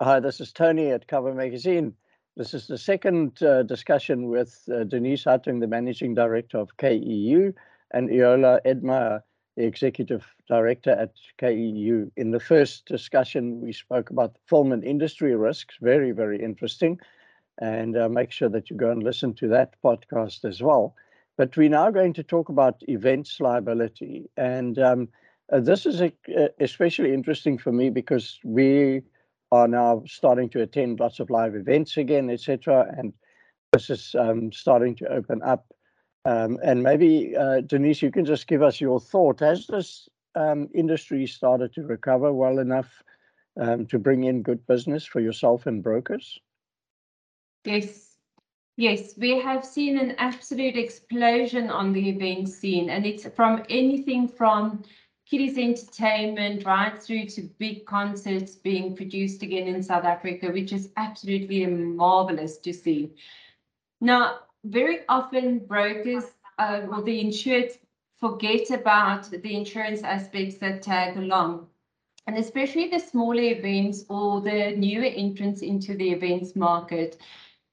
Hi, this is Tony at Cover Magazine. This is the second uh, discussion with uh, Denise Hartung, the Managing Director of KEU, and Iola Edmeyer, the Executive Director at KEU. In the first discussion, we spoke about film and industry risks, very, very interesting. And uh, make sure that you go and listen to that podcast as well. But we're now going to talk about events liability. And um, uh, this is a, uh, especially interesting for me because we are now starting to attend lots of live events again, etc. And this is um, starting to open up. Um, and maybe, uh, Denise, you can just give us your thought. Has this um, industry started to recover well enough um, to bring in good business for yourself and brokers? Yes. Yes, we have seen an absolute explosion on the event scene, and it's from anything from kiddies entertainment right through to big concerts being produced again in South Africa, which is absolutely marvelous to see. Now, very often brokers uh, or the insured forget about the insurance aspects that tag along. And especially the smaller events or the newer entrants into the events market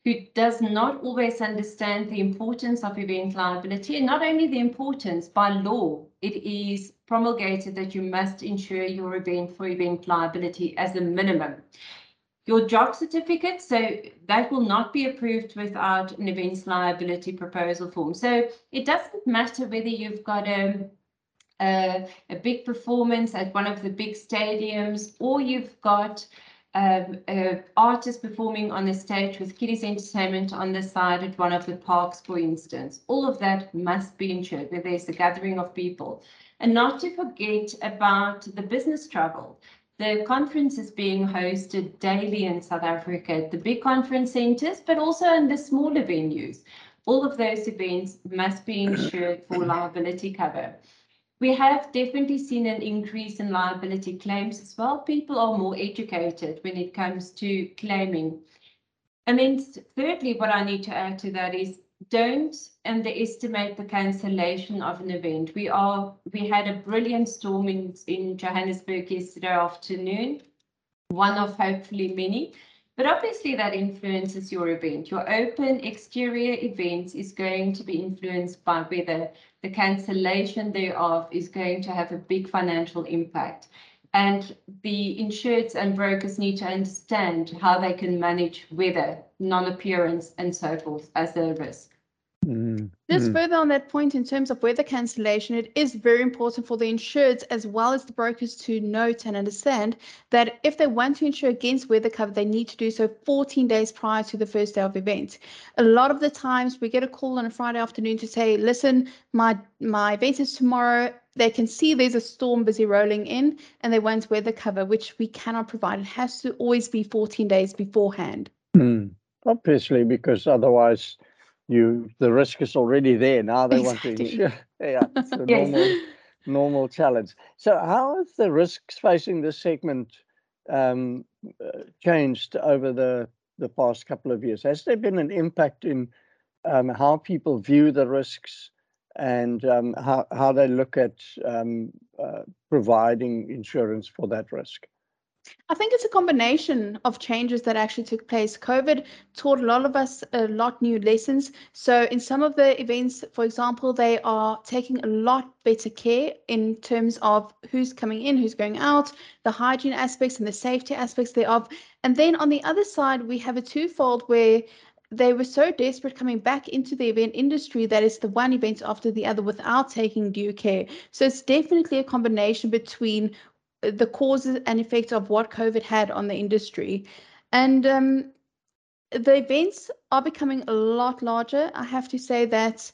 who does not always understand the importance of event liability and not only the importance by law, it is promulgated that you must insure your event for event liability as a minimum. Your job certificate, so that will not be approved without an events liability proposal form. So it doesn't matter whether you've got a, a, a big performance at one of the big stadiums or you've got um, uh, artist performing on the stage with kiddies entertainment on the side at one of the parks, for instance. All of that must be insured where there's a gathering of people. And not to forget about the business travel. The conference is being hosted daily in South Africa at the big conference centers, but also in the smaller venues. All of those events must be insured for liability cover. We have definitely seen an increase in liability claims as well. People are more educated when it comes to claiming. And then thirdly, what I need to add to that is don't underestimate the cancellation of an event. We are we had a brilliant storm in, in Johannesburg yesterday afternoon, one of hopefully many. But obviously that influences your event. Your open exterior events is going to be influenced by whether the cancellation thereof is going to have a big financial impact. And the insureds and brokers need to understand how they can manage weather, non-appearance, and so forth as a risk. Mm. Just mm. further on that point, in terms of weather cancellation, it is very important for the insureds as well as the brokers to note and understand that if they want to insure against weather cover, they need to do so 14 days prior to the first day of event. A lot of the times we get a call on a Friday afternoon to say, listen, my my event is tomorrow. They can see there's a storm busy rolling in and they want weather cover, which we cannot provide. It has to always be 14 days beforehand. Mm. Obviously, because otherwise you the risk is already there. Now they exactly. want to insure. Yeah, it's a yes. normal normal challenge. So how have the risks facing this segment um, uh, changed over the the past couple of years? Has there been an impact in um, how people view the risks and um, how how they look at um, uh, providing insurance for that risk? I think it's a combination of changes that actually took place. COVID taught a lot of us a lot new lessons. So in some of the events, for example, they are taking a lot better care in terms of who's coming in, who's going out, the hygiene aspects and the safety aspects thereof. And then on the other side, we have a twofold where they were so desperate coming back into the event industry that it's the one event after the other without taking due care. So it's definitely a combination between the causes and effects of what COVID had on the industry. And um, the events are becoming a lot larger. I have to say that,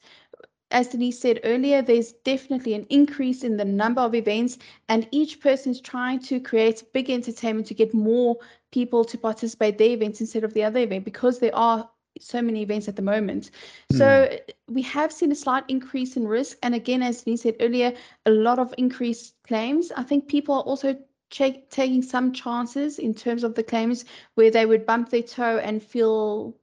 as Denise said earlier, there's definitely an increase in the number of events, and each person is trying to create big entertainment to get more people to participate their events instead of the other event because there are so many events at the moment. Mm. So we have seen a slight increase in risk. And again, as Denise said earlier, a lot of increased claims. I think people are also check, taking some chances in terms of the claims where they would bump their toe and feel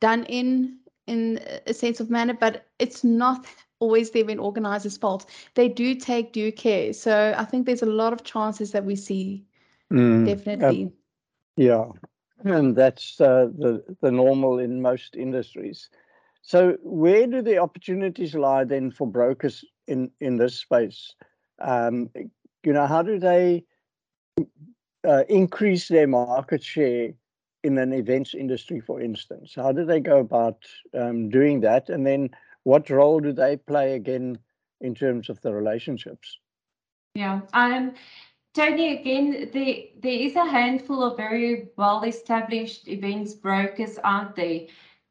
done in in a sense of manner, but it's not always the event organizer's fault. They do take due care. So I think there's a lot of chances that we see. Mm. Definitely. yeah. And that's uh, the, the normal in most industries. So where do the opportunities lie then for brokers in, in this space? Um, you know, how do they uh, increase their market share in an events industry, for instance? How do they go about um, doing that? And then what role do they play again in terms of the relationships? Yeah, um, Tony, again, there, there is a handful of very well-established events brokers out there,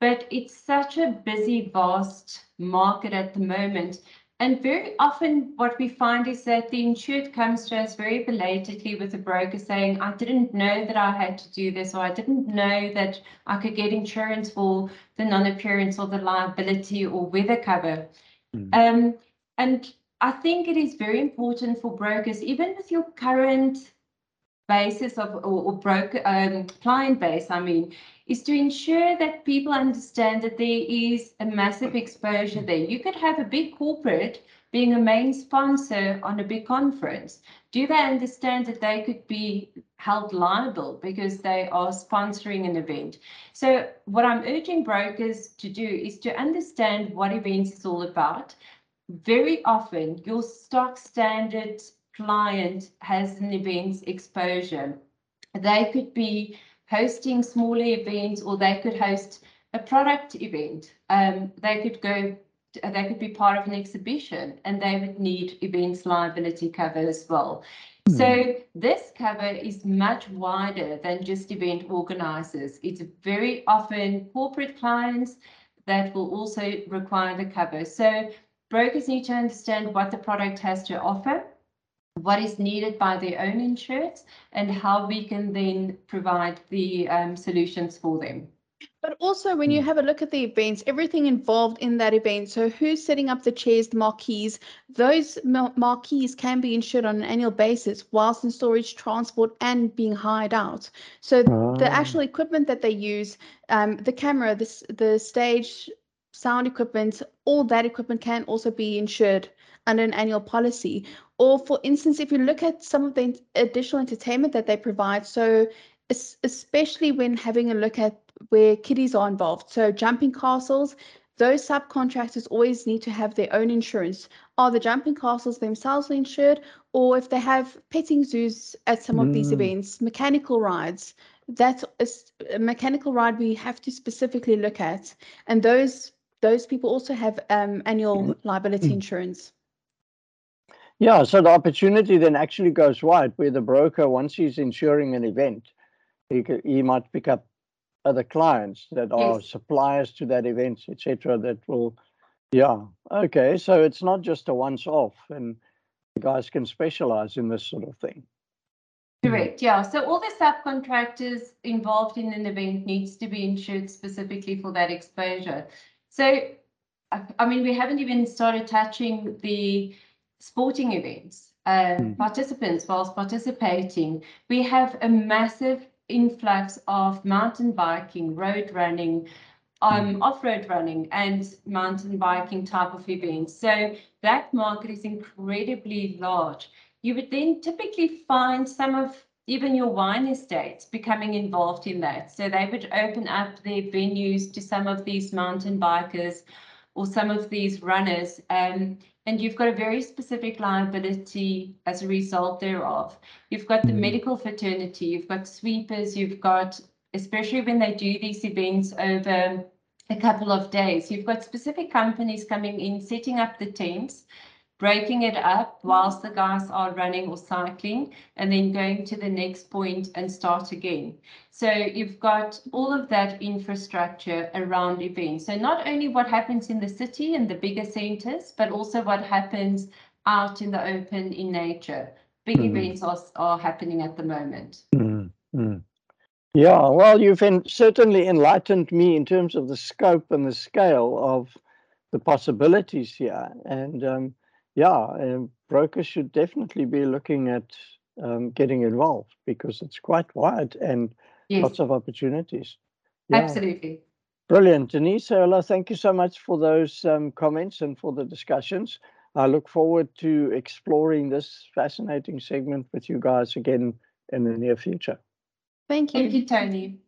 but it's such a busy, vast market at the moment. And very often what we find is that the insured comes to us very belatedly with a broker saying, I didn't know that I had to do this, or I didn't know that I could get insurance for the non-appearance or the liability or weather cover. Mm. Um, and I think it is very important for brokers, even with your current basis of or, or broker um, client base, I mean, is to ensure that people understand that there is a massive exposure there. You could have a big corporate being a main sponsor on a big conference. Do they understand that they could be held liable because they are sponsoring an event? So what I'm urging brokers to do is to understand what events is all about. Very often your stock standard client has an events exposure. They could be hosting smaller events or they could host a product event. Um, they could go, they could be part of an exhibition and they would need events liability cover as well. Mm. So this cover is much wider than just event organizers. It's very often corporate clients that will also require the cover. So brokers need to understand what the product has to offer what is needed by their own insurers and how we can then provide the um, solutions for them. But also, when you hmm. have a look at the events, everything involved in that event, so who's setting up the chairs, the marquees, those marquees can be insured on an annual basis whilst in storage, transport, and being hired out. So oh. the actual equipment that they use, um, the camera, the, the stage, sound equipment, all that equipment can also be insured under an annual policy. Or for instance, if you look at some of the additional entertainment that they provide, so especially when having a look at where kiddies are involved, so jumping castles, those subcontractors always need to have their own insurance. Are the jumping castles themselves insured, or if they have petting zoos at some mm. of these mm. events, mechanical rides, that's a, a, mechanical ride we have to specifically look at, and those those people also have um, annual liability insurance. Yeah, so the opportunity then actually goes wide, where the broker, once he's insuring an event, he, he might pick up other clients that are yes. suppliers to that event, etc. That will, yeah, okay. So it's not just a once-off, and the guys can specialize in this sort of thing. Correct. Yeah. So all the subcontractors involved in an event needs to be insured specifically for that exposure. So, I mean, we haven't even started touching the sporting events, uh, mm. participants whilst participating, we have a massive influx of mountain biking, road running, um, mm. off-road running and mountain biking type of events. So that market is incredibly large. You would then typically find some of even your wine estates becoming involved in that. So they would open up their venues to some of these mountain bikers or some of these runners. Um, and you've got a very specific liability as a result thereof. You've got the mm-hmm. medical fraternity, you've got sweepers, you've got, especially when they do these events over a couple of days, you've got specific companies coming in, setting up the tents, breaking it up whilst the guys are running or cycling, and then going to the next point and start again. So you've got all of that infrastructure around events. So not only what happens in the city and the bigger centers, but also what happens out in the open in nature. Big mm. events are, are happening at the moment. Mm. Mm. Yeah, well, you've certainly enlightened me in terms of the scope and the scale of the possibilities here. And um, yeah, um, brokers should definitely be looking at um, getting involved because it's quite wide and yes. lots of opportunities. Yeah. Absolutely. Brilliant. Denise, Ola, thank you so much for those um, comments and for the discussions. I look forward to exploring this fascinating segment with you guys again in the near future. Thank you. Thank you, Tony.